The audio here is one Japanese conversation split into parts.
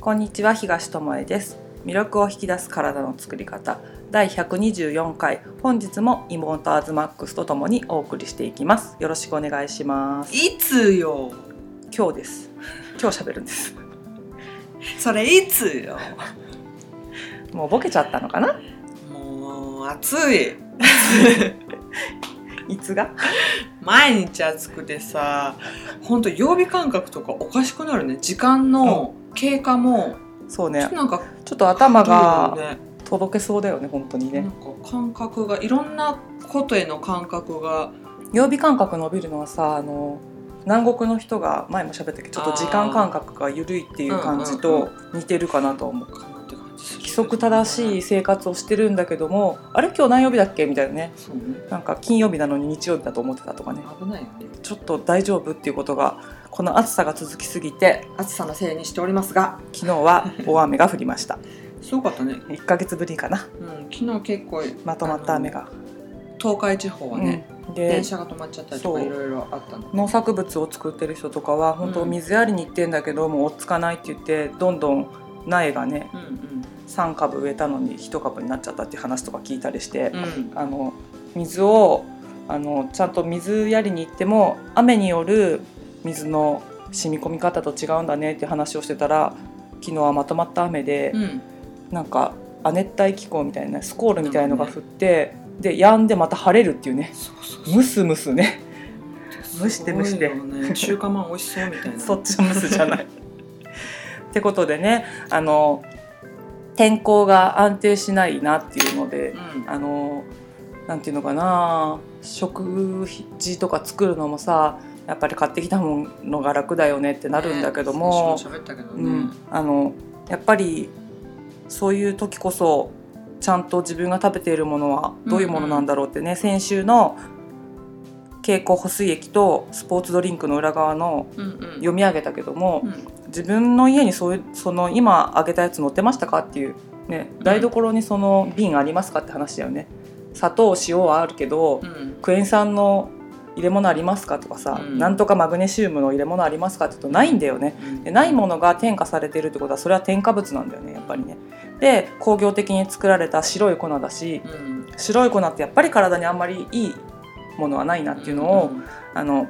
こんにちは東智恵です。魅力を引き出す体の作り方。第124回。本日も妹アズマックスとともにお送りしていきます。よろしくお願いします。いつよ。今日です。今日喋るんです。それいつよ。もうボケちゃったのかな？もう暑い。いつが？毎日暑くてさほんと曜日感覚とかおかしくなるね。時間の経過も、そうね。なんかちょっと頭が届けそうだよね本当にね。なんか感覚がいろんなことへの感覚が。曜日感覚伸びるのはさあの南国の人が前も喋ったけどちょっと時間感覚が緩いっていう感じうんうんと似てるかなと思う。かなって感じする。規則正しい生活をしてるんだけどもあれ今日何曜日だっけみたいなね。ね。なんか金曜日なのに日曜日だと思ってたとかね。危ないよね。ちょっと大丈夫っていうことがこの暑さが続きすぎて暑さのせいにしておりますが昨日は 大雨が降りました。すごかったね。1ヶ月ぶりかな。うん昨日結構まとまった雨が、東海地方はね、うん。で電車が止まっちゃったりとかいろいろあったの。農作物を作ってる人とかは本当うん。水やりに行ってんだけどもう追っつかないって言ってどんどん苗がねうん3株植えたのに1株になっちゃったっていう話とか聞いたりして、うんうん。あの水をあのちゃんと水やりに行っても雨による水の染み込み方と違うんだねって話をしてたら昨日はまとまった雨で、うん。なんか亜熱帯気候みたいなスコールみたいのが降って、で止んでまた晴れるっていうね。ムスムスね。蒸して蒸して。ね。中華まん美味しそうみたいな。そっちのムスじゃない。ってことでねあの天候が安定しないなっていうので、うん。あのなんていうのかな食事とか作るのもさやっぱり買ってきたものが楽だよねってなるんだけども、うん、あのやっぱりそういう時こそちゃんと自分が食べているものはどういうものなんだろうってね、先週の経口補水液とスポーツドリンクの裏側のうんうん。読み上げたけども、うん。自分の家にそういうその今あげたやつ載ってましたかっていう、ね、台所にその瓶ありますかって話だよね。砂糖塩はあるけど、うん。クエン酸の入れ物ありますか？とかさ、うんなんとかマグネシウムの入れ物ありますか？って言うとないんだよね。うん。でないものが添加されてるってことはそれは添加物なんだよねやっぱりね。で工業的に作られた白い粉だしうん。白い粉ってやっぱり体にあんまりいいものはないなっていうのを、あの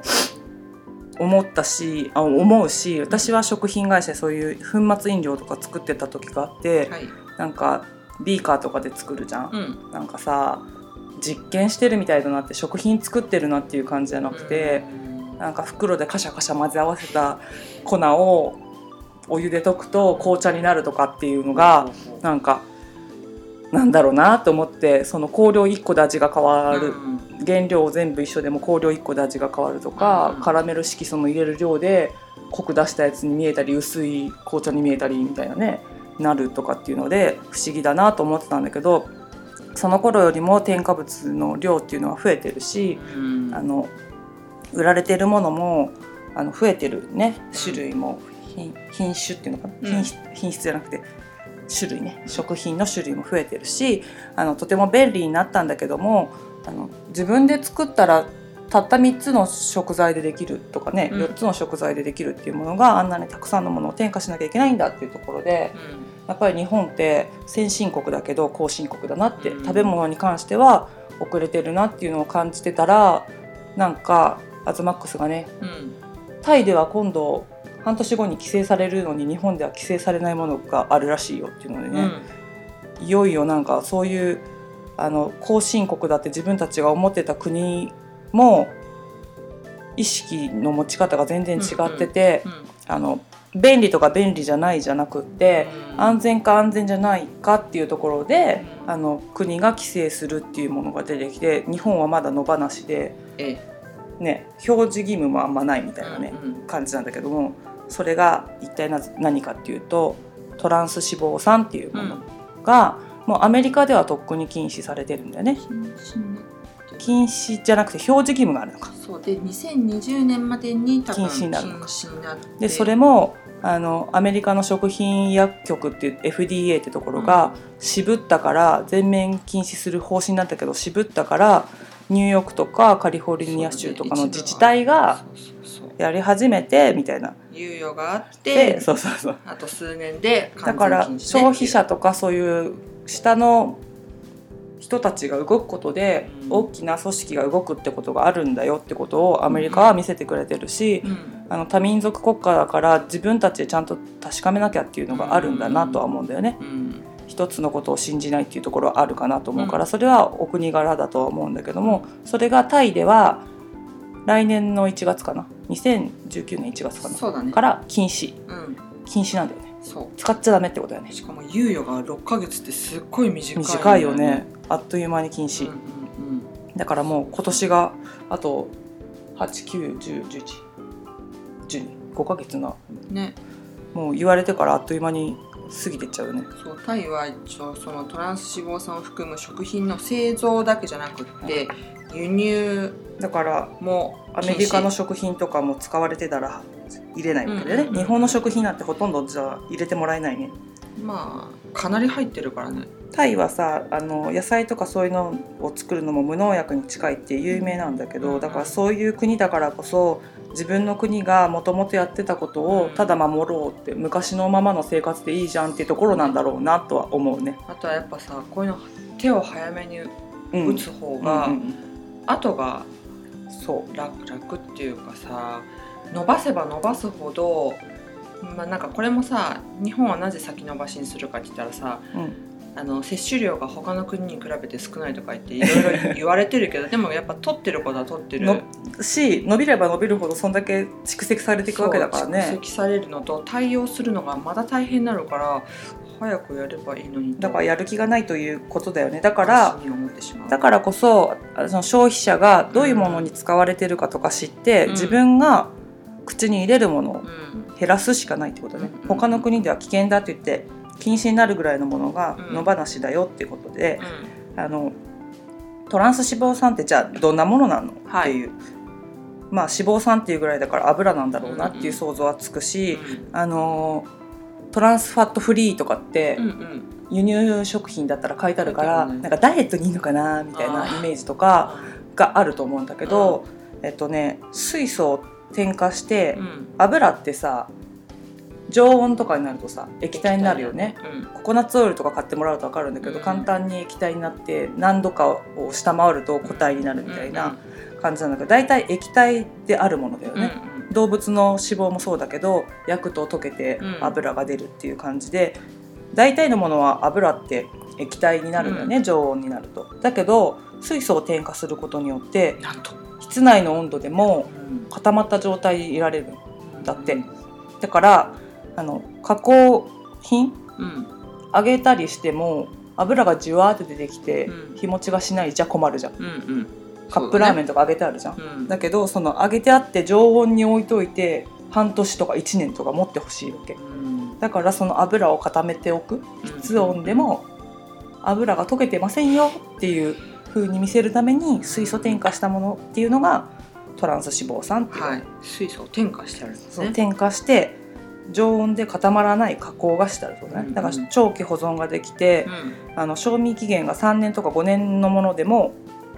思ったしあ思うし私は食品会社でそういう粉末飲料とか作ってた時があって、はい。なんかビーカーとかで作るじゃん、うん。なんかさ実験してるみたいだなって食品作ってるなっていう感じじゃなくて、なんか袋でカシャカシャ混ぜ合わせた粉をお湯で溶くと紅茶になるとかっていうのがなんかなんだろうなと思ってその香料1個で味が変わる、うん。原料全部一緒でも香料1個で味が変わるとか、うん。カラメル色素の入れる量で濃く出したやつに見えたり薄い紅茶に見えたりみたいなねなるとかっていうので不思議だなと思ってたんだけどその頃よりも添加物の量っていうのは増えてるしうん。あの売られてるものもあの増えてるね。種類も品品種っていうのかな、うん。品質品質じゃなくて種類ね。食品の種類も増えてるしあのとても便利になったんだけどもあの自分で作ったらたった3つの食材でできるとかね、うん。4つの食材でできるっていうものがあんなにたくさんのものを添加しなきゃいけないんだっていうところでやっぱり日本って先進国だけど後進国だなって、うん。食べ物に関しては遅れてるなっていうのを感じてたらなんかアズマックスがねうん。うんタイでは今度半年後に規制されるのに日本では規制されないものがあるらしいよっていうのでね、いよいよなんかそういうあの後進国だって自分たちが思ってた国も意識の持ち方が全然違ってて、うん。あの便利とか便利じゃないじゃなくって、うん。安全か安全じゃないかっていうところで、うんあの国が規制するっていうものが出てきて日本はまだ野放しで、えね、表示義務もあんまないみたいなね、うん感じなんだけどもそれが一体なぜ何かっていうとトランス脂肪酸っていうものが、もうアメリカではとっくに禁止されてるんだよね禁止じゃなくて表示義務があるのか。そうで2020年までに多分禁止になるのか。でそれもあのアメリカの食品薬局っていう FDA ってところが渋ったから全面禁止する方針になったけど渋ったからニューヨークとかカリフォルニア州とかの自治体がやり始めてみたいな。猶予があっでてそうそうそう。あと数年で完だから消費者とかそういう下の人たちが動くことでうん。大きな組織が動くってことがあるんだよってことをアメリカは見せてくれてるしうん。あの多民族国家だから自分たちでちゃんと確かめなきゃっていうのがあるんだなとは思うんだよね。うん。一つのことを信じないっていうところはあるかなと思うかうん。らそれはお国柄だとは思うんだけどもそれがタイでは来年の1月かな？2019年1月かな？ね。から禁止。うん。禁止なんだよねそ使っちゃダメってことだよね。うしかも猶予が6ヶ月ってすっごい短いんだ短いよね。あっという間に禁止、うんうんだからもう今年があと89101112ヶ月な。うんね。もう言われてからあっという間に過ぎてっちゃうよね。そうタイは一応そのトランス脂肪酸を含む食品の製造だけじゃなくって輸入だからもアメリカの食品とかも使われてたら入れないわけでね、うんうんうん。日本の食品なんてほとんどじゃあ入れてもらえないね。まあかなり入ってるからね。タイはさあの野菜とかそういうのを作るのも無農薬に近いって有名なんだけうんどだからそういう国だからこそ自分の国がもともとやってたことをただ守ろうって昔のままの生活でいいじゃんっていうところなんだろうなとは思うね。あとはやっぱさこういうの手を早めにうん。打つ方が、うんうん後がうんそう楽楽っていうかさ伸ばせば伸ばすほどまあなんかこれもさ日本はなぜ先延ばしにするかって言ったらさうん。あの摂取量が他の国に比べて少ないとか言っていろいろ 言われてるけどでもやっぱ取ってることは取ってる。のし伸びれば伸びるほどそんだけ蓄積されていくわけだからね。蓄積されるのと対応するのがまだ大変になるから早くやればいいのに。とだからやる気がないということだよね。だからだからこそあその消費者がどういうものに使われてるかとか知って、うん。自分が口に入れるものをうん。減らすしかないってことね、うん。他の国では危険だって言って禁止になるぐらいのものがうん。野放しだよっていうことで、うあのトランス脂肪酸ってじゃあどんなものなの、はい。っていう。まあ脂肪酸っていうぐらいだから油なんだろうなっていう想像はつくし、ん。あのトランスファットフリーとかって、うんうん。輸入食品だったら書いてあるから、なんかダイエットにいいのかなみたいなイメージとかがあると思うんだけど、えっとね水素を添加して、うん。油ってさ常温とかになるとさ液体になるよね。うん。ココナッツオイルとか買ってもらうと分かるんだけど、うん。簡単に液体になって何度かを下回ると固体になるみたいな感じなんだけど大体液体であるものだよね。動物の脂肪もそうだけど焼くと溶けてうん。油が出るっていう感じで、大体のものは油って液体になるんだよね、常温になると。だけど水素を添加することによってなんと室内の温度でも固まった状態でいられるだって。だからあの加工品？うん。揚げたりしても油がじゅわーって出てきて、うん。日持ちがしないじゃ困るじゃん。うんうん。カップラーメンンとか揚げてあるじゃん、うん。だけどその揚げてあって常温に置いといて半年とか1年とか持ってほしいわけ。うん。だからその油を固めておく。室温でも油が溶けてませんよっていう風に見せるために水素添加したものっていうのがトランス脂肪酸っていう、はい。水素を添加してあるんですね。そう添加して常温で固まらない加工がしてあるとね、うんだから長期保存ができて、あの賞味期限が3年とか5年のものでも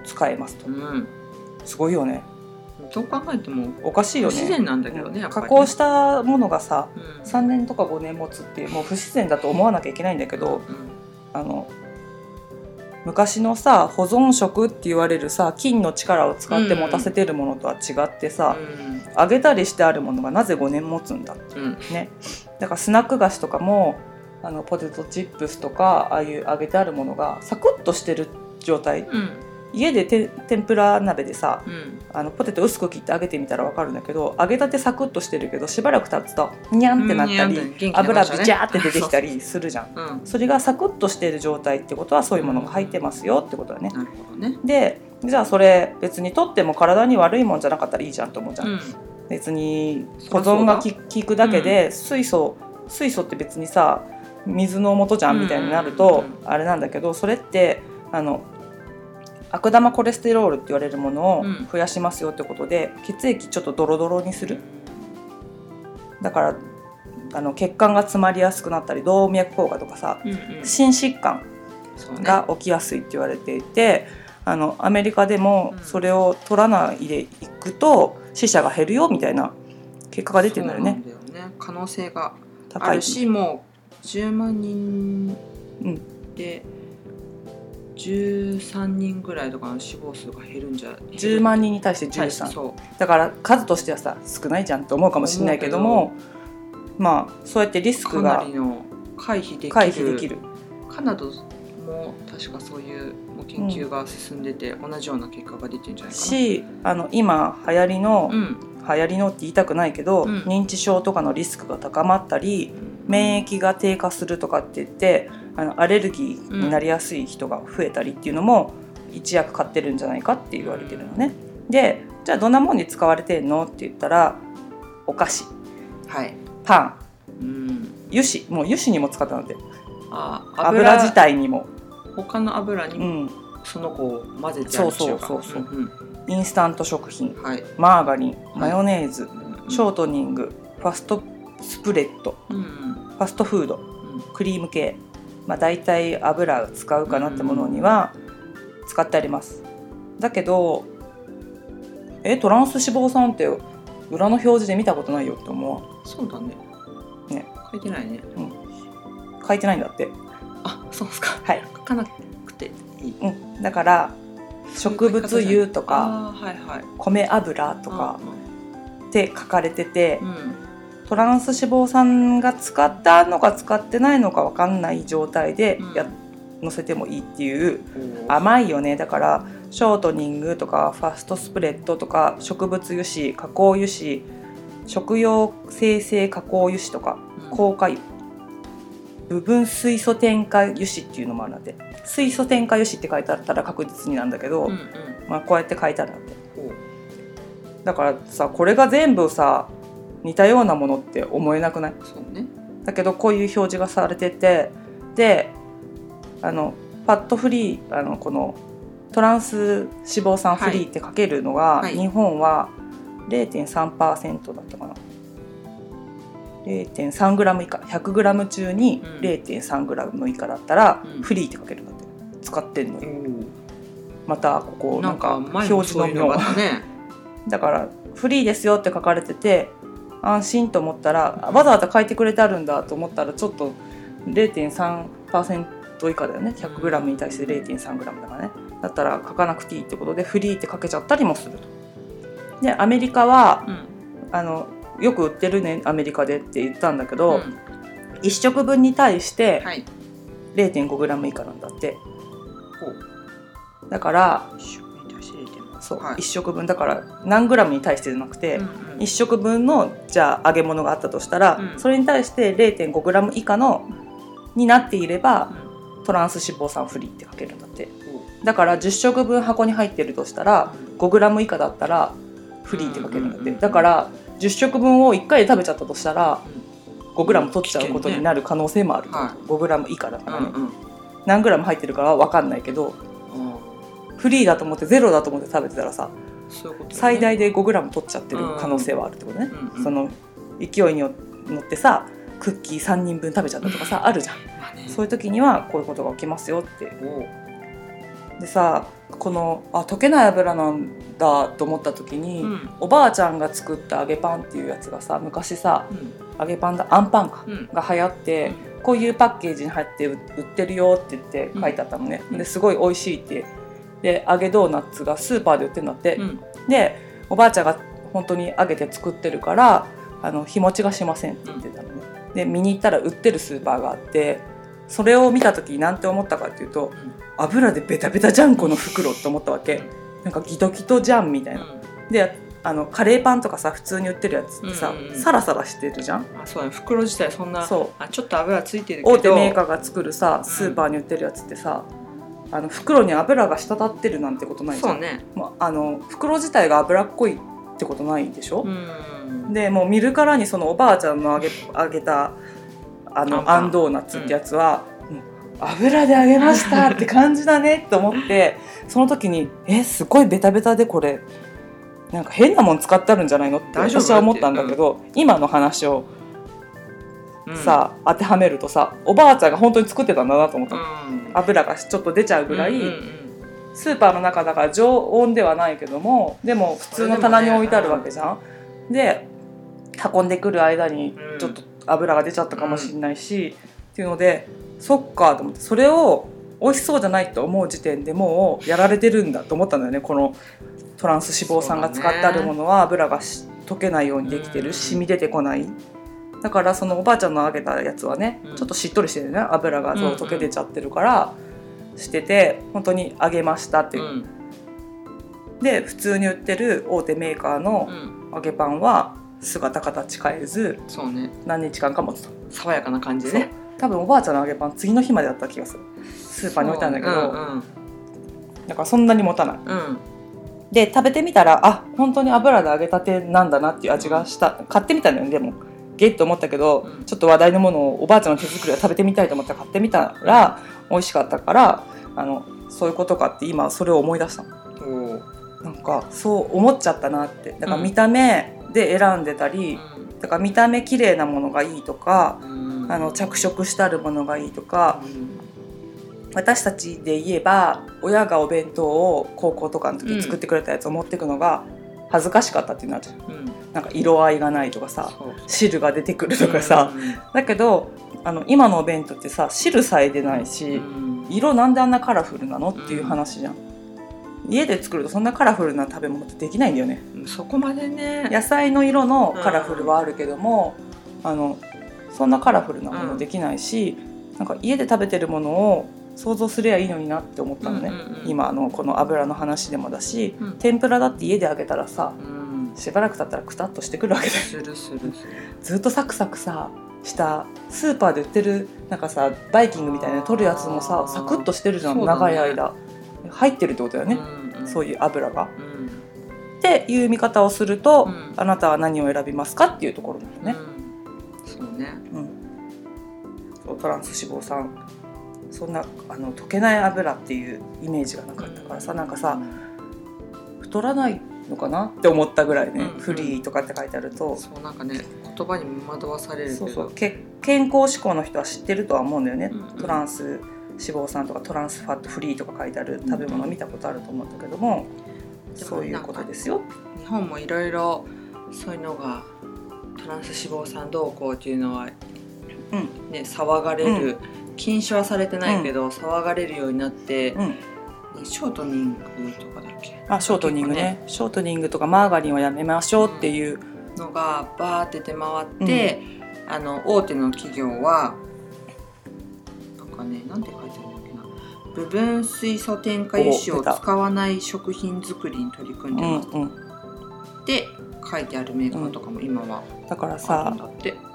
使えますと。うん。うんすごいよね。どう考えてもおかしいよね。不自然なんだけどねね。加工したものがさうん。3年とか5年持つっていうもう不自然だと思わなきゃいけないんだけど、うん。あの昔のさ保存食って言われるさ菌の力を使って持たせてるものとは違ってさ、揚げたりしてあるものがなぜ5年持つんだうん。ね。だからスナック菓子とかもあのポテトチップスとかああいう揚げてあるものがサクッとしてる状態うん家でて天ぷら鍋でさうん。あのポテト薄く切って揚げてみたら分かるんだけど揚げたてサクッとしてるけどしばらく経つとニャンってなったり、うんニャンって元気な油ビチャーって出てきたりするじゃん。うん。それがサクッとしている状態ってことはそういうものが入ってますよってことだね。なるほどね。でじゃあそれ別にとっても体に悪いもんじゃなかったらいいじゃんと思うじゃん。うん。別に保存がき効くだけで水素水素って別にさ水の元じゃんみたいになるとうん。あれなんだけどそれってあの悪玉コレステロールって言われるものをうん。増やしますよってことで血液ちょっとドロドロにする。だからあの血管が詰まりやすくなったり動脈硬化とかさうんうん。心疾患が起きやすいって言われていてあのアメリカでもうん。それを取らないでいくと死者が減るよみたいな結果が出てるんだよね。よね。可能性があ高い。るしもう10万人うん。で13人ぐらいとかの死亡数が減るんじゃ10万人に対してはい13そう。だから数としてはさ少ないじゃんと思うかもしれないけどもまあそうやってリスクが回避できる。回避できる。カナダも確かそういう研究が進んでて、同じような結果が出てるんじゃないかな。しあの今流行りの、うん。流行りのって言いたくないけど、うん。認知症とかのリスクが高まったり免疫が低下するとかって言ってあのアレルギーになりやすい人が増えたりっていうのも一役買ってるんじゃないかって言われてるのね。でじゃあどんなもんに使われてんのって言ったらお菓子。はい。パン。うん。油脂。もう油脂にも使ったので。あ油。自体にも、他の油にもうん、その子を混ぜてあるそうそうそうそう。んん。インスタント食品。はい。マーガリン。マヨネーズ、ショート。トニング。ファストスプレッド。うんうん。ファストフード。うん。クリーム系、まあ、大体油使うかなってものには使ってありますだけどえトランス脂肪酸って裏の表示で見たことないよって思うわそうだね。ね。書いてないね。書いてないんだってあ、そうですか。はい、書かなくていい。うん、だから植物油とかあーはいはい。米油とかって書かれててうん。うん。トランス脂肪酸が使ってあるのか使ってないのか分かんない状態でや、載せてもいいっていう甘いよね。だからショートニングとかファストスプレッドとか植物油脂加工油脂食用生成加工油脂とかこ高果油部分水素添加油脂っていうのもあるんだって。水素添加油脂って書いてあったら確実になんだけど、うんうん。まあ、こうやって書いてあるんだって。だからさこれが全部さ似たようなものって思えなくない？そうね。だけどこういう表示がされててであのファットフリーあのこのトランス脂肪酸フリーって書けるのが、はい。日本は0.3%だったかな。0.3g 以下。100g 中にうん。0.3g 以下だったら、うん。フリーって書けるんだって。使ってんのおよー。またここななんんか表示の妙ね。だからフリーですよって書かれてて安心と思ったらわざわざ書いてくれてあるんだと思ったらちょっと0.3%以下だよね 100g に対して 0.3g だからねだったら書かなくていいってことでフリーって書けちゃったりもすると。でアメリカはうん。あのよく売ってるねアメリカでって言ったんだけど、うん1食分に対してはい。0.5g 以下なんだってほう。だからそう、はい。1食分。だから何グラムに対してじゃなくて、うんうん。1食分のじゃあ揚げ物があったとしたら、うん。それに対して 0.5g 以下のになっていればうんトランス脂肪酸フリーって書けるんだって。ほだから10食分箱に入ってるとしたらう 5g 以下だったらフリーって書けるんだって。うんうんうんだから10食分を1回で食べちゃったとしたらう 5g 取っちゃうことになる可能性もあると、は 5g 以下だからね、んうん。何 g 入ってるかは分かんないけどフリーだと思ってゼロだと思って食べてたらさそういうことだね。最大で 5g 取っちゃってる可能性はあるってことね、うんうん。その勢いに乗ってさクッキー3人分食べちゃったとかさあるじゃん。まあね。そういう時にはこういうことが起きますよって。でさこのあ溶けない油なんだと思った時に、うん。おばあちゃんが作った揚げパンっていうやつがさ昔さうん。揚げパンだあんパンかうん。が流行って、こういうパッケージに入って売売ってるよって言って書いてあったのね、うん。ですごい美味しいってで揚げドーナツがスーパーで売ってるんだって、うん。でおばあちゃんが本当に揚げて作ってるからあの日持ちがしませんって言ってたのね。で見に行ったら売ってるスーパーがあってそれを見た時に何て思ったかっていうと油でベタベタじゃんこの袋って思ったわけ。なんかギトギトじゃんみたいな。であのカレーパンとかさ普通に売ってるやつってさ、うんうんうん。サラサラしてるじゃん？あそうだね。袋自体そんなそう。あちょっと油ついてるけど。大手メーカーが作るさスーパーに売ってるやつってさ、あの袋に油が滴ってるなんてことないじゃん。そうね。もうあの袋自体が脂っこいってことないでしょ、うん。でもう見るからにそのおばあちゃんの揚げ揚げたああんのあんドーナツってやつは、もう油で揚げましたって感じだねって思ってその時にえすごいベタベタでこれなんか変なもん使ってあるんじゃないのって私は思ったんだけど、今の話をうんさ、当てはめるとさおばあちゃんが本当に作ってたんだなと思った油がちょっと出ちゃうぐらい、スーパーの中だから常温ではないけどもでも普通の棚に置いてあるわけじゃん。で運んでくる間にうん。ちょっと油が出ちゃったかもしれないし、っていうのでそっかと思って。それを美味しそうじゃないと思う時点でもうやられてるんだと思ったんだよね。このトランス脂肪酸が使ってあるものは油がし溶けないようにできてるうん。染み出てこないだからそのおばあちゃんの揚げたやつはね、うん。ちょっとしっとりしてるね。油がそううんうん溶け出ちゃってるから、してて本当に揚げましたっていう。う、ん。で普通に売ってる大手メーカーのうん。揚げパンは姿形変えずそうね。何日間か持つと、爽やかな感じでね。多分おばあちゃんの揚げパン次の日までだった気がする。スーパーに置いたんだけど、う。んだからそんなに持たない。うんうん。で食べてみたらあ本当に油で揚げたてなんだなっていう味がした。買ってみたのよでもゲッと思ったけど、うん。ちょっと話題のものをおばあちゃんの手作りを食べてみたいと思って買ってみたら美味しかったからあのそういうことかって今それを思い出した。なんかそう思っちゃったなって。だからうん見た目で選んでたり、だから見た目綺麗なものがいいとか、うん。あの着色してあるものがいいとかうん。私たちで言えば親がお弁当を高校とかのうん時作ってくれたやつを持ってくのが恥ずかしかったっていうのあるじゃんうん。なんか色合いがないとかさ汁が出てくるとかさ、だけどあの今のお弁当ってさ汁さえ出ないし、うん。色なんであんなカラフルなのっていう話じゃん、家で作るとそんなカラフルな食べ物ってできないんだよね。うん。そこまでね。野菜の色のカラフルはあるけども、あのそんなカラフルなものできないし、なんか家で食べてるものを想像すればいいのになって思ったのね、うんうんうん。今のこの油の話でもだし、うん。天ぷらだって家で揚げたらさうん。しばらく経ったらくたっとしてくるわけだよするするする。ずっとサクサクさしたスーパーで売ってるなんかさバイキングみたいな取るやつもさサクッとしてるじゃん、ね。長い間。入ってるってことだよね、うんそういう油が。うん。っていう見方をすると、うん。あなたは何を選びますかっていうところだよね。うん。そうね。うん。トランス脂肪酸そんなあの溶けない油っていうイメージがなかったからさ、なんかさ太らないのかな？って思ったぐらいね、うんフリーとかって書いてあると、そうなんかね言葉に惑わされるそうそう。け健康志向の人は知ってるとは思うんだよね、うんうん。トランス脂肪酸とかトランスファットフリーとか書いてある食べ物を見たことあると思うんだけども、でもそういうことですよ。日本もいろいろそういうのがトランス脂肪酸動向っていうのは、うん。ね、騒がれる、禁止はされてないけど、騒がれるようになって、うん、ねショートニングとかだっけ？あショートニングね。ショートニングとかマーガリンはやめましょうっていう、のがバーって出回って、あの大手の企業はなんかねなんて書いてあるんだっけな。部分水素添加油脂を使わない食品作りに取り組んでますうんうん、って書いてあるメーカーとかも今はだからさ。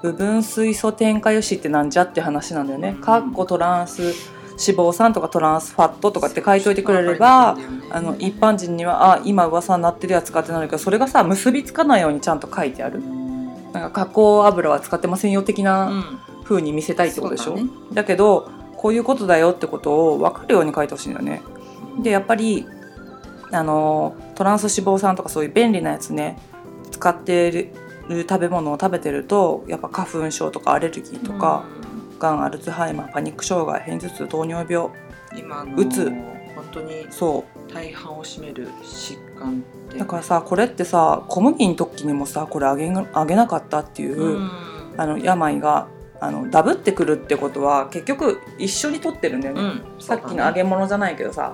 部分水素添加油脂ってなんじゃって話なんだよね。うん。かっこトランス脂肪酸とかトランスファットとかって書いといてくれれば、あの一般人にはあ今噂になってるやつ使ってないけどそれがさ結びつかないようにちゃんと書いてある。なんか加工油は使ってませんよ的うなん。風に見せたいってことでしょ、そうだね。だけどこういうことだよってことを分かるように書いてほしいんだよね。でやっぱりあのトランス脂肪酸とかそういう便利なやつね使ってる食べ物を食べてるとやっぱ花粉症とかアレルギーとか、がん。アルツハイマーパニック障害片頭痛糖尿病うん今のうつ。本当にそ大半を占める疾患って。うだからさこれってさ小麦の時にもさこれあげがあげなかったっていう、うん。あの病があのダブってくるってことは結局一緒に取ってるんだよね、うん。さっきの揚げ物じゃないけどさ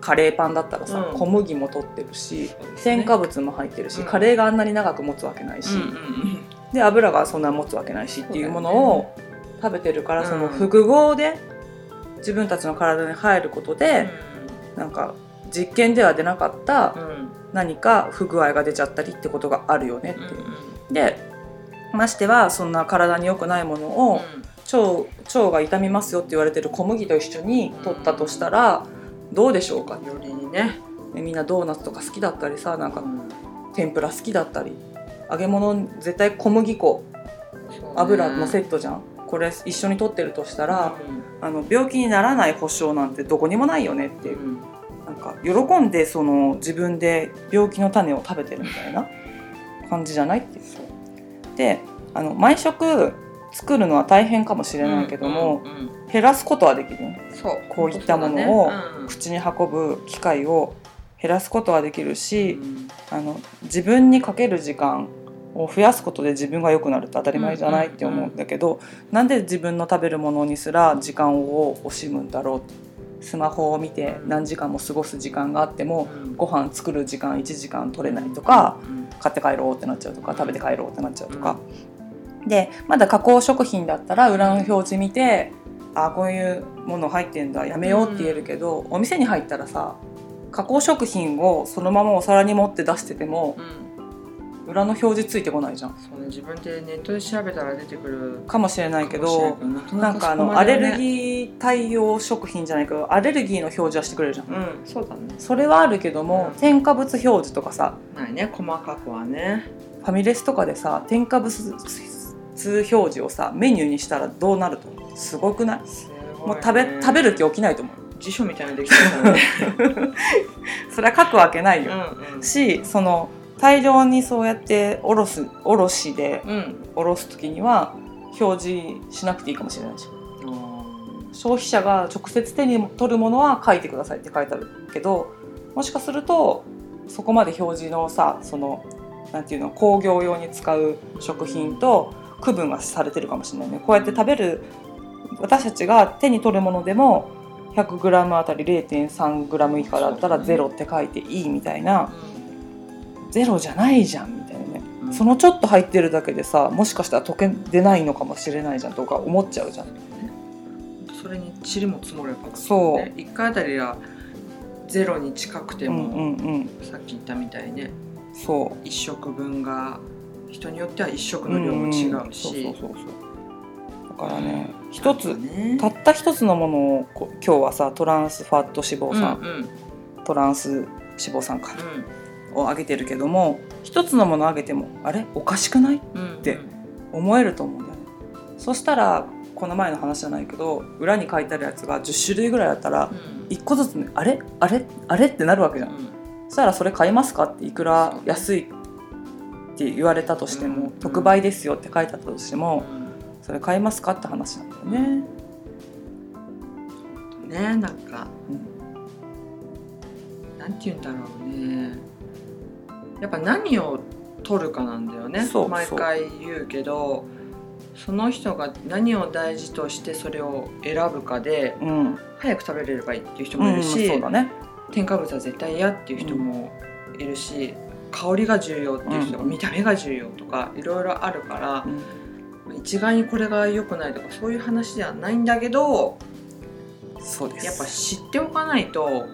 カレーパンだったらさ、うん。小麦も取ってるしね。添加物も入ってるし、うん。カレーがあんなに長く持つわけないし、うんうんで油がそんな持つわけないしっていうものを食べてるからそ,、うん。の複合で自分たちの体に入ることうん。で、なんか実験では出なかったうん。何か不具合が出ちゃったりってことがあるよねっていう。うんでましてはそんな体に良くないものを腸腸が痛みますよって言われてる小麦と一緒に取ったとしたらどうでしょうか？うんよりにね。ねみんなドーナツとか好きだったりさなんか天ぷら好きだったり。揚げ物絶対小麦粉油のセットじゃん。これ一緒に取ってるとしたら、あの病気にならない保証なんてどこにもないよねっていう。うん。なんか喜んでその自分で病気の種を食べてるみたいな感じじゃないっていう。であの毎食作るのは大変かもしれないけども、うんうん減らすことはできる。そう。こういったものを口に運ぶ機会を減らすことはできるうし、ん。あの自分にかける時間を増やすことで自分が良くなるって当たり前じゃないって思うんだけど、なんで自分の食べるものにすら時間を惜しむんだろう。スマホを見て何時間も過ごす時間があってもご飯作る時間1時間取れないとか買って帰ろうってなっちゃうとか食べて帰ろうってなっちゃうとか。でまだ加工食品だったら裏の表示見てあこういうもの入ってんだやめようって言えるけど、お店に入ったらさ加工食品をそのままお皿に持って出しててもうん。裏の表示ついてこないじゃん。そうね自分でネットで調べたら出てくる。かもしれないけどなんかあのアレルギー対応食品じゃないけどアレルギーの表示はしてくれるじゃん。うんそうだね。それはあるけども、うん。添加物表示とかさないね細かくはね。ファミレスとかでさ添加物表示をさメニューにしたらどうなると思う？すごくない？ね。もう食べ食べる気起きないと思う。辞書みたいなのできてたね。それは書くわけないよ、うんうん。しその大量にそうやっておろすおろしでうん。おろす時には表示しなくていいかもしれないし。あ消費者が直接手に取るものは書いてくださいって書いてあるけどもしかするとそこまで表示のさそのなんていうの工業用に使う食品と区分がされてるかもしれないね。こうやって食べる私たちが手に取るものでも 100g あたり 0.3g 以下だったらそうだね。ゼロって書いていいみたいな。ーゼロじゃないじゃんみたいなね。うん。そのちょっと入ってるだけでさもしかしたら溶け出ないのかもしれないじゃんとか思っちゃうじゃん。それに塵も積もればそう。ね1回あたりがゼロに近くても、うんうんうん。さっき言ったみたいねそう。1食分が人によっては1食の量も違うそうしそうそうそうだからね一つね。たった一つのものをこ今日はさトランスファット脂肪酸、うんうん。トランス脂肪酸か。うを上げてるけども一つのものを上げてもあれ？おかしくない？んうん。で思えると思うんだよね。そしたらこの前の話じゃないけど裏に書いてあるやつが10種類ぐらいだったらうん。1個ずつ、ね、あれ？あれ？あれ？ってなるわけじゃん。うん。そしたらそれ買いますかっていくら安いって言われたとしても、うん。特売ですよって書いてあったとしても、うん。それ買いますかって話なんだよね。ねなんか、なんて言うんだろうね。やっぱ何を取るかなんだよね。そう毎回言うけどその人が何を大事としてそれを選ぶかでうん、早く食べれればいいっていう人うん、もいるし、そうだね。添加物は絶対嫌っていう人もいるし、香りが重要っていう人うん。見た目が重要とかいろいろあるからう、ん、一概にこれが良くないとかそういう話ではないんだけどそうです。やっぱ知っておかないと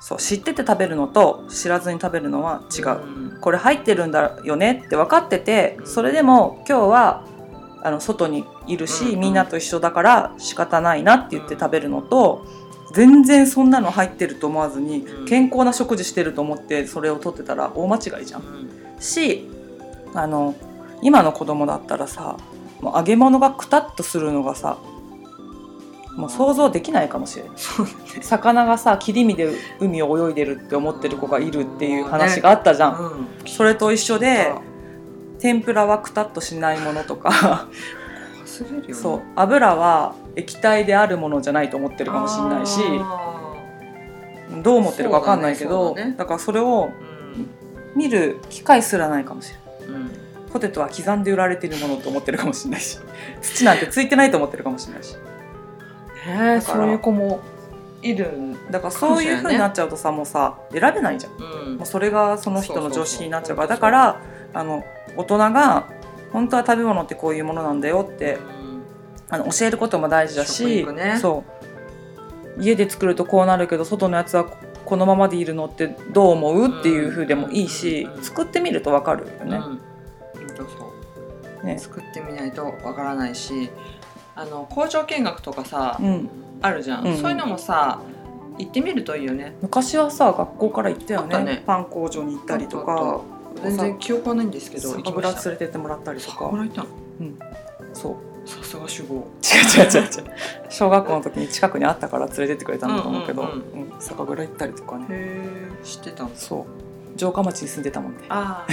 そう知ってて食べるのと知らずに食べるのは違う。ん。これ入ってるんだよねって分かっててうん。それでも今日はあの外にいるし、うんうん。みんなと一緒だから仕方ないなって言って食べるのと、全然そんなの入ってると思わずに、うん。健康な食事してると思ってそれを取ってたら大間違いじゃん。しあの今の子供だったらさもう揚げ物がくたっとするのがさもう想像できないかもしれない。魚がさ切り身で海を泳いでるって思ってる子がいるっていう話があったじゃん、うん。それと一緒で天ぷらはくたっとしないものとか。ね。そう。油は液体であるものじゃないと思ってるかもしれないしあどう思ってるか分かんないけそどだ,、ねそうだね。からそれをー見る機会すらないかもしれない。うん。ポテトは刻んで売られてるものと思ってるかもしれないし 土なんてついてないと思ってるかもしれないし。へえそういう子もいるんだからそういう風になっちゃうとさもうさ選べないじゃん。うん。もうそれがその人の常識になっちゃうから。だからあの大人が本当は食べ物ってこういうものなんだよってあの教えることも大事だし、ね。そう。家で作るとこうなるけど外のやつはこのままでいるのってどう思う？っていう風でもいいし、うん。作ってみるとわかるよね。うん。ね。作ってみないとわからないしあの工場見学とかさ、うん、あるじゃん、うん。そういうのもさ行ってみるといいよね。昔はさ学校から行ったよね。ね。パン工場に行ったりとあか全然記憶はないんですけど行酒蔵きました。連れてってもらったりとか。酒蔵行ったの？そうさすが主語。違う違う違う違う。小学校の時に近くにあったから連れてってくれたんだと思うけど、うんうん酒蔵行ったりとかね。へえ知ってたんそう。城下町に住んでたもんね。ああ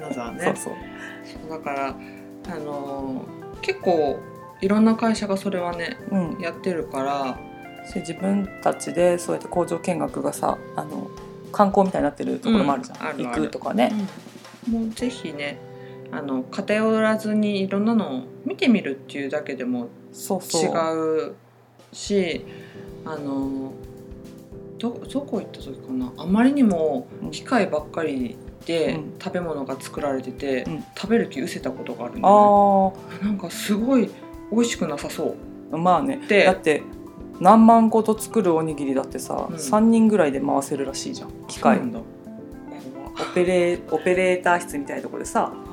金沢ね。そうそう。だからあのー結構いろんな会社がそれはねうん。やってるから。で自分たちでそうやって工場見学がさあの観光みたいになってるところもあるじゃん、うん行くとかね、もうぜひねあの偏らずにいろんなのを見てみるっていうだけでも違うしあのどどこ行った時かな？あまりにも機械ばっかりでうん。食べ物が作られてて、うん。食べる気失せたことがあるんだよね。あなんかすごい美味しくなさそう。あまあね。でだって何万個と作るおにぎりだってさ、うん。3人ぐらいで回せるらしいじゃん機械。そうなんだ。オペレオペレーター室みたいなところでさ怖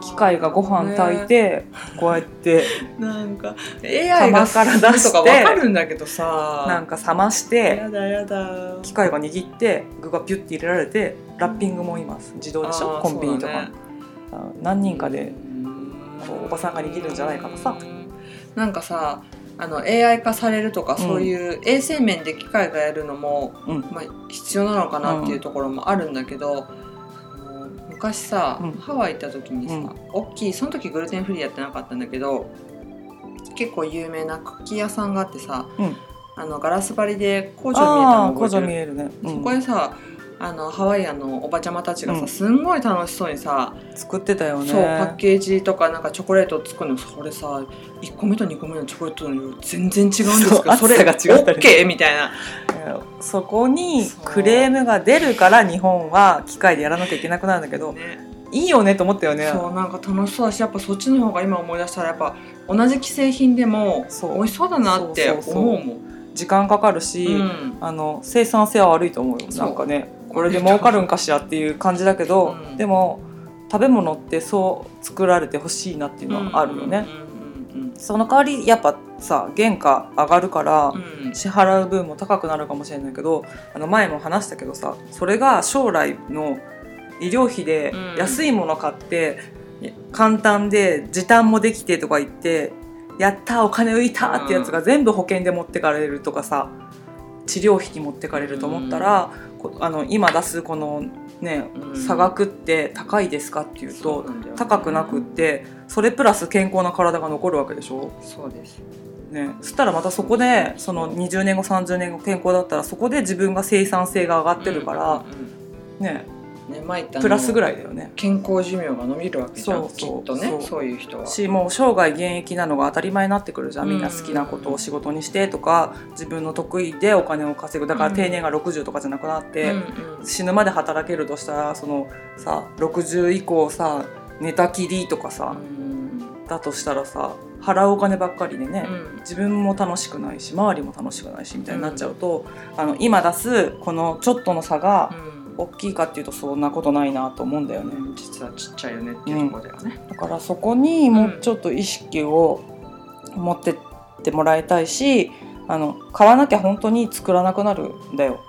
機械がご飯炊いてこうやって なんか AI が釜から出してとかわかるんだけどさ。なんか冷ましてやだやだ。機械が握って具がピュッて入れられてラッピングも今自動でしょ？コンビニとか、ね。あ何人かでうん。こうおばさんが握るんじゃないかとさ。なんかさあの AI 化されるとか、うん。そういう衛生面で機械がやるのも、うん。まあ、必要なのかなっていうところもあるんだけど、あの昔さ、うん。ハワイ行った時にさ、うん。大きいその時グルテンフリーやってなかったんだけど結構有名なクッキー屋さんがあってさ、うん。あのガラス張りで工場見えたああ工の覚えてる？場見えるね、うん。そこでさあのハワイアンのおばちゃまたちがさ、うん。すんごい楽しそうにさ、作ってたよね。そうパッケージとかなんかチョコレートを作るのそれさ1個目と2個目のチョコレートの量全然違うんですけどそれが違ったり。OK みたいな。そこにクレームが出るから日本は機械でやらなきゃいけなくなるんだけどね。いいよねと思ったよね。そうなんか楽しそう。だしやっぱそっちの方が今思い出したらやっぱ同じ既製品でもそう。美味しそうだなって思うもん。時間かかるし、うん。あの生産性は悪いと思うよ。なんかねこれで儲かるんかしらっていう感じだけど、うん。でも食べ物ってそう作られてほしいなっていうのはあるよね、その代わりやっぱさ原価上がるから支払う分も高くなるかもしれないけどあの前も話したけどさそれが将来の医療費でうん。安いもの買って、簡単で時短もできてとか言ってやったお金浮いたってやつが全部保険で持ってかれるとかさ治療費に持ってかれると思ったら、こあの今出すこのねうん。差額って高いですかっていうとね。高くなくってそれプラス健康な体が残るわけでしょ？そうです。ね、そしたらまたそこでその20年後30年後健康だったらそこで自分が生産性が上がってるから、うんうんね、うん。ね前言ったのプラスぐらいだよね。健康寿命が伸びるわけじゃんそうそう。きっとねそう。いう人は。しもう生涯現役なのが当たり前になってくるじゃん。みんな好きなことを仕事にしてとか自分の得意でお金を稼ぐ。だから定年が60とかじゃなくなって、うんうん。死ぬまで働けるとしたらそのさ60以降さ寝たきりとかさ、うん。だとしたらさ払うお金ばっかりでね、うん。自分も楽しくないし周りも楽しくないしみたいになっちゃうと、あの今出すこのちょっとの差が大きいかっていうとそんなことないなと思うんだよね。うん実はちっちゃいよねっていうところだよね。だからそこにもうちょっと意識を持ってってもらいたいしあの買わなきゃ本当に作らなくなるんだよ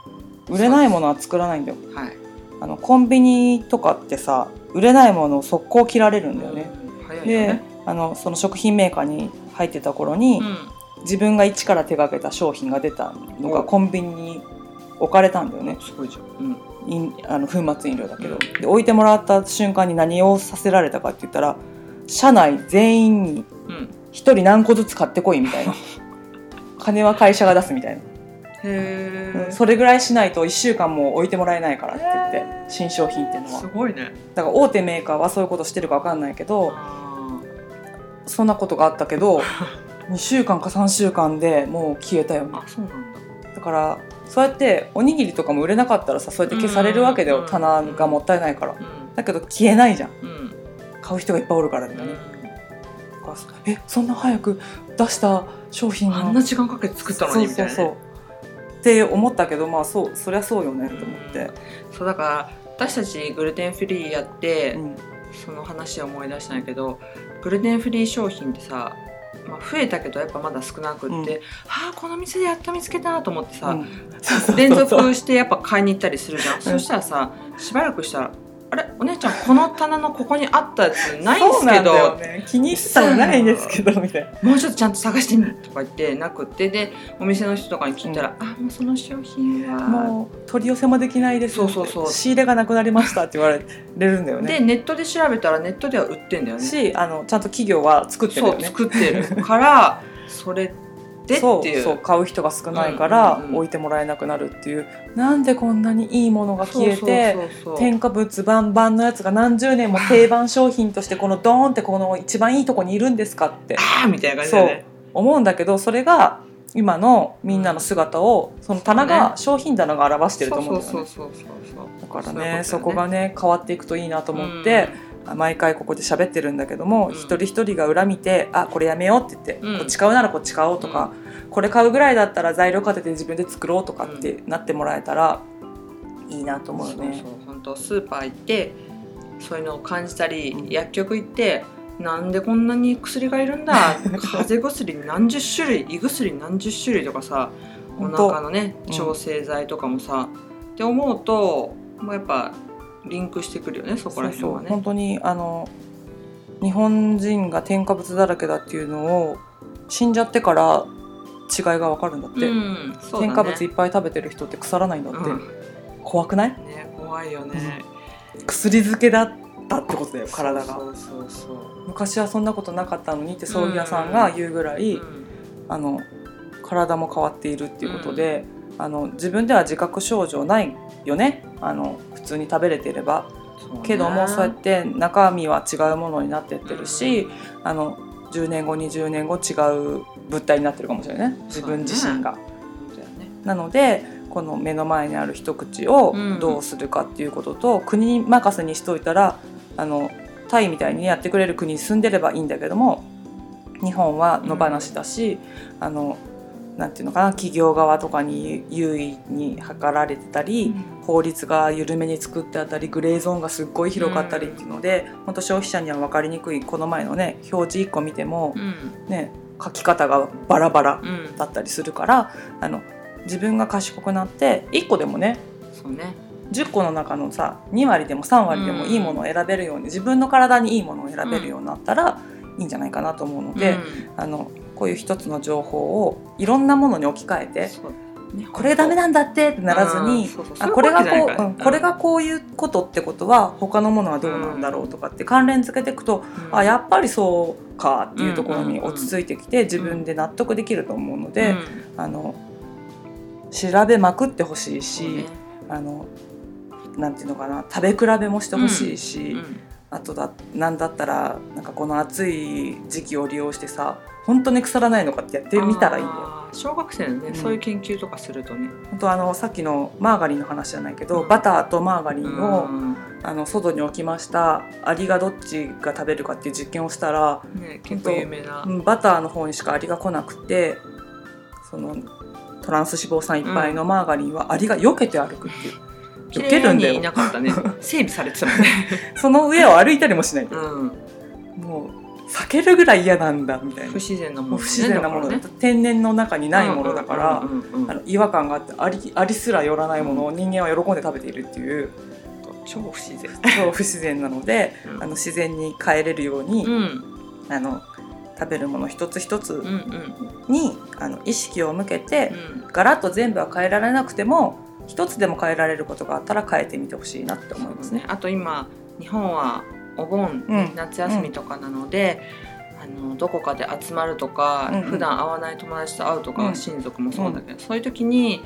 売れないものは作らないんだよはい。あのコンビニとかってさ売れないものを速攻切られるんだよね、よでね。あのその食品メーカーに入ってた頃に、うん自分が一から手がけた商品が出たのがおコンビニに置かれたんだよねすごいじゃん。うん。飲あの粉末飲料だけどで置いてもらった瞬間に何をさせられたかって言ったら社内全員にうん。一人何個ずつ買ってこいみたいな 金は会社が出すみたいな、へえ。それぐらいしないと1週間も置いてもらえないからって言って新商品っていうのはすごいね。だから大手メーカーはそういうことしてるか分かんないけどそんなことがあったけど 2週間か3週間でもう消えたよねあ、そうなんだ。だからそうやっておにぎりとかも売れなかったらさそうやって消されるわけだうんよ棚がもったいないから。うだけど消えないじゃん。ん。うん。買う人がいっぱいおるからだよね、えそんな早く出した商品があんな時間かけて作ったのにみたいなね。そうそうそう。って思ったけどまあそうそりゃそうよねと思って、そうだから私たちグルテンフリーやって、うん。その話を思い出したんやけどグルテンフリー商品ってさ、まあ、増えたけどやっぱまだ少なくって、うん。ああこの店でやっと見つけたと思ってさ、連続してやっぱ買いに行ったりするじゃん、そしたらさしばらくしたら「あれ？お姉ちゃんこの棚のここにあったやつないんすけど、ね。気に入ったのないんですけどみたいな。もうちょっとちゃんと探してみ」とか言ってなくってでお店の人とかに聞いたら「あもうその商品は」もう取り寄せもできないです。そうそうそう。仕入れがなくなりましたって言われるんだよね。でネットで調べたらネットでは売ってんだよね。しあのちゃんと企業は作ってるそうよね作ってるからそれっってってそう。いうそう買う人が少ないからうんうんうん。置いてもらえなくなるっていう、なんでこんなにいいものが消えて添加物バンバンのやつが何十年も定番商品としてこのドーンってこの一番いいとこにいるんですかって。あーみたいな感じだよね思うんだけどそれが今のみんなの姿をその棚が商品棚が表してると思うんだよね。だからねそこがね変わっていくといいなと思って、毎回ここで喋ってるんだけども、うん。一人一人が裏見て「あこれやめよう」って言って、うん。こっち買うならこっち買おうとか、これ買うぐらいだったら材料買ってて自分で作ろうとかってなってもらえたらいいなと思うよね。そう本当スーパー行ってそういうのを感じたり薬局行ってなんでこんなに薬がいるんだ 風邪薬何十種類胃薬何十種類とかさお腹のねうん。調整剤とかもさ、って思うともうやっぱリンクしてくるよねそこら辺はね。そうそう。本当にあの日本人が添加物だらけだっていうのを死んじゃってから違いが分かるんだって、うんそうだね。添加物いっぱい食べてる人って腐らないんだって、うん。怖くない？ね怖いよね。薬漬けだったってことだよ体が。そうそうそう昔はそんなことなかったのにって葬儀屋さんが言うぐらい、そう。うん。あの体も変わっているっていうことで、あの自分では自覚症状ないよね。あの普通に食べれてれば。けどもそうやって中身は違うものになってってるし、あの10年後20年後違う物体になってるかもしれないね。自分自身が。そうだよね。なのでこの目の前にある一口をうんどうするかっていうことと、国に任せにしといたらあのタイみたいにやってくれる国に住んでればいいんだけども日本は野放しだし、あのなんていうのかな企業側とかに優位に図られてたり、法律が緩めに作ってあったりグレーゾーンがすっごい広かったりっていうので、本当消費者には分かりにくいこの前のね表示1個見てもうん。ね書き方がバラバラうん。だったりするからあの自分が賢くなって1個でもねそうね。10個の中のさ2割でも3割でもいいものを選べるように、自分の体にいいものを選べるようになったらいいんじゃないかなと思うので、あのこういう一つの情報をいろんなものに置き換えてねこれダメなんだってってならずにあこれがこう、これがこういうことってことは他のものはどうなんだろうとかって関連付けていくと、うん。あやっぱりそうかっていうところに落ち着いてきて自分で納得できると思うので、うん。あの調べまくってほしいし、あのなんていうのかな食べ比べもしてほしいし、うん。あとだなんだったらなんかこの暑い時期を利用してさ本当に腐らないのかってやってみたらいいんだよ。小学生のね、うん。そういう研究とかするとね。本当あのさっきのマーガリンの話じゃないけど、うん。バターとマーガリンを、うん。あの外に置きましたアリがどっちが食べるかっていう実験をしたら、ね、結構有名な、うんバターの方にしかアリが来なくてそのトランス脂肪酸いっぱいのマーガリンはアリが避けて歩くっていう。綺避けるんだよ。いなかったね。整備されてたもんね、その上を歩いたりもしないで、うん、もう避けるぐらい嫌なんだみたいな。不自然なもの、ね、不自然なもの。だね。天然の中にないものだから、違和感があってありありすら寄らないものを人間は喜んで食べているっていう。超不自然。超不自然なのでうん。あの自然に変えれるように、うん。あの食べるもの一つ一つうんうん。に、あの意識を向けて、うん。ガラッと全部は変えられなくても一つでも変えられることがあったら変えてみてほしいなって思いますね。あと今日本はお盆、うん。夏休みとかなので、あのどこかで集まるとか、うんうん。普段会わない友達と会うとか、うん。親族もそうだけど、そういう時に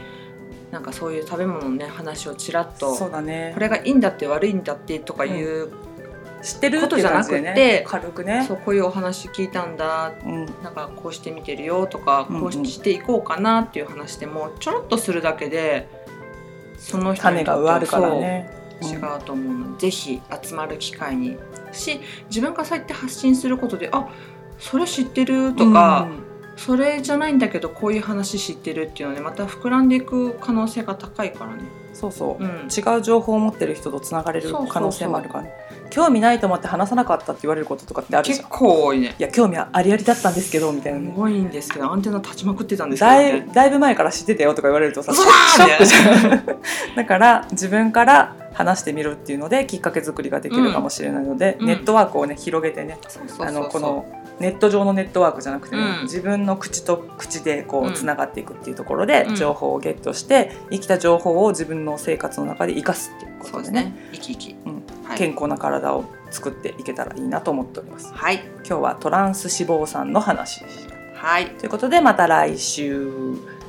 なんかそういう食べ物のね話をちらっとそうだね。これがいいんだって悪いんだってとかいう、知ってることじゃなくてね軽くね。そうこういうお話聞いたんだ。うん。なんかこうしてみてるよとか、うんうん。こうしていこうかなっていう話でもちょろっとするだけでその人種がにとって植わるからね。違うと思うので、ぜひ集まる機会にし自分がそうやって発信することであそれ知ってるとか、それじゃないんだけどこういう話知ってるっていうのでまた膨らんでいく可能性が高いからね。うんそうそう、うん。違う情報を持ってる人とつながれる可能性もあるからね興味ないと思って話さなかったって言われることとかってあるじ結ゃん。構多いね。いや興味はありありだったんですけどみたいなね。多いんですけどアンテナ立ちまくってたんですけど、だね。い、だいぶ前から知ってたよとか言われるとさうショックじゃん。だから自分から話してみるっていうのできっかけ作りができるかもしれないので、うん。ネットワークをね広げてね。あのこのネット上のネットワークじゃなくてね、うん。自分の口と口でこうんうつながっていくっていうところでうん。情報をゲットして生きた情報を自分の生活の中で生かすっていうことでね。そうですね。生き生き。うん。はい。健康な体を作っていけたらいいなと思っております。はい。今日はトランス脂肪酸の話でした。ははい。ということでまた来週。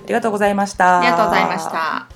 ありがとうございました。ありがとうございました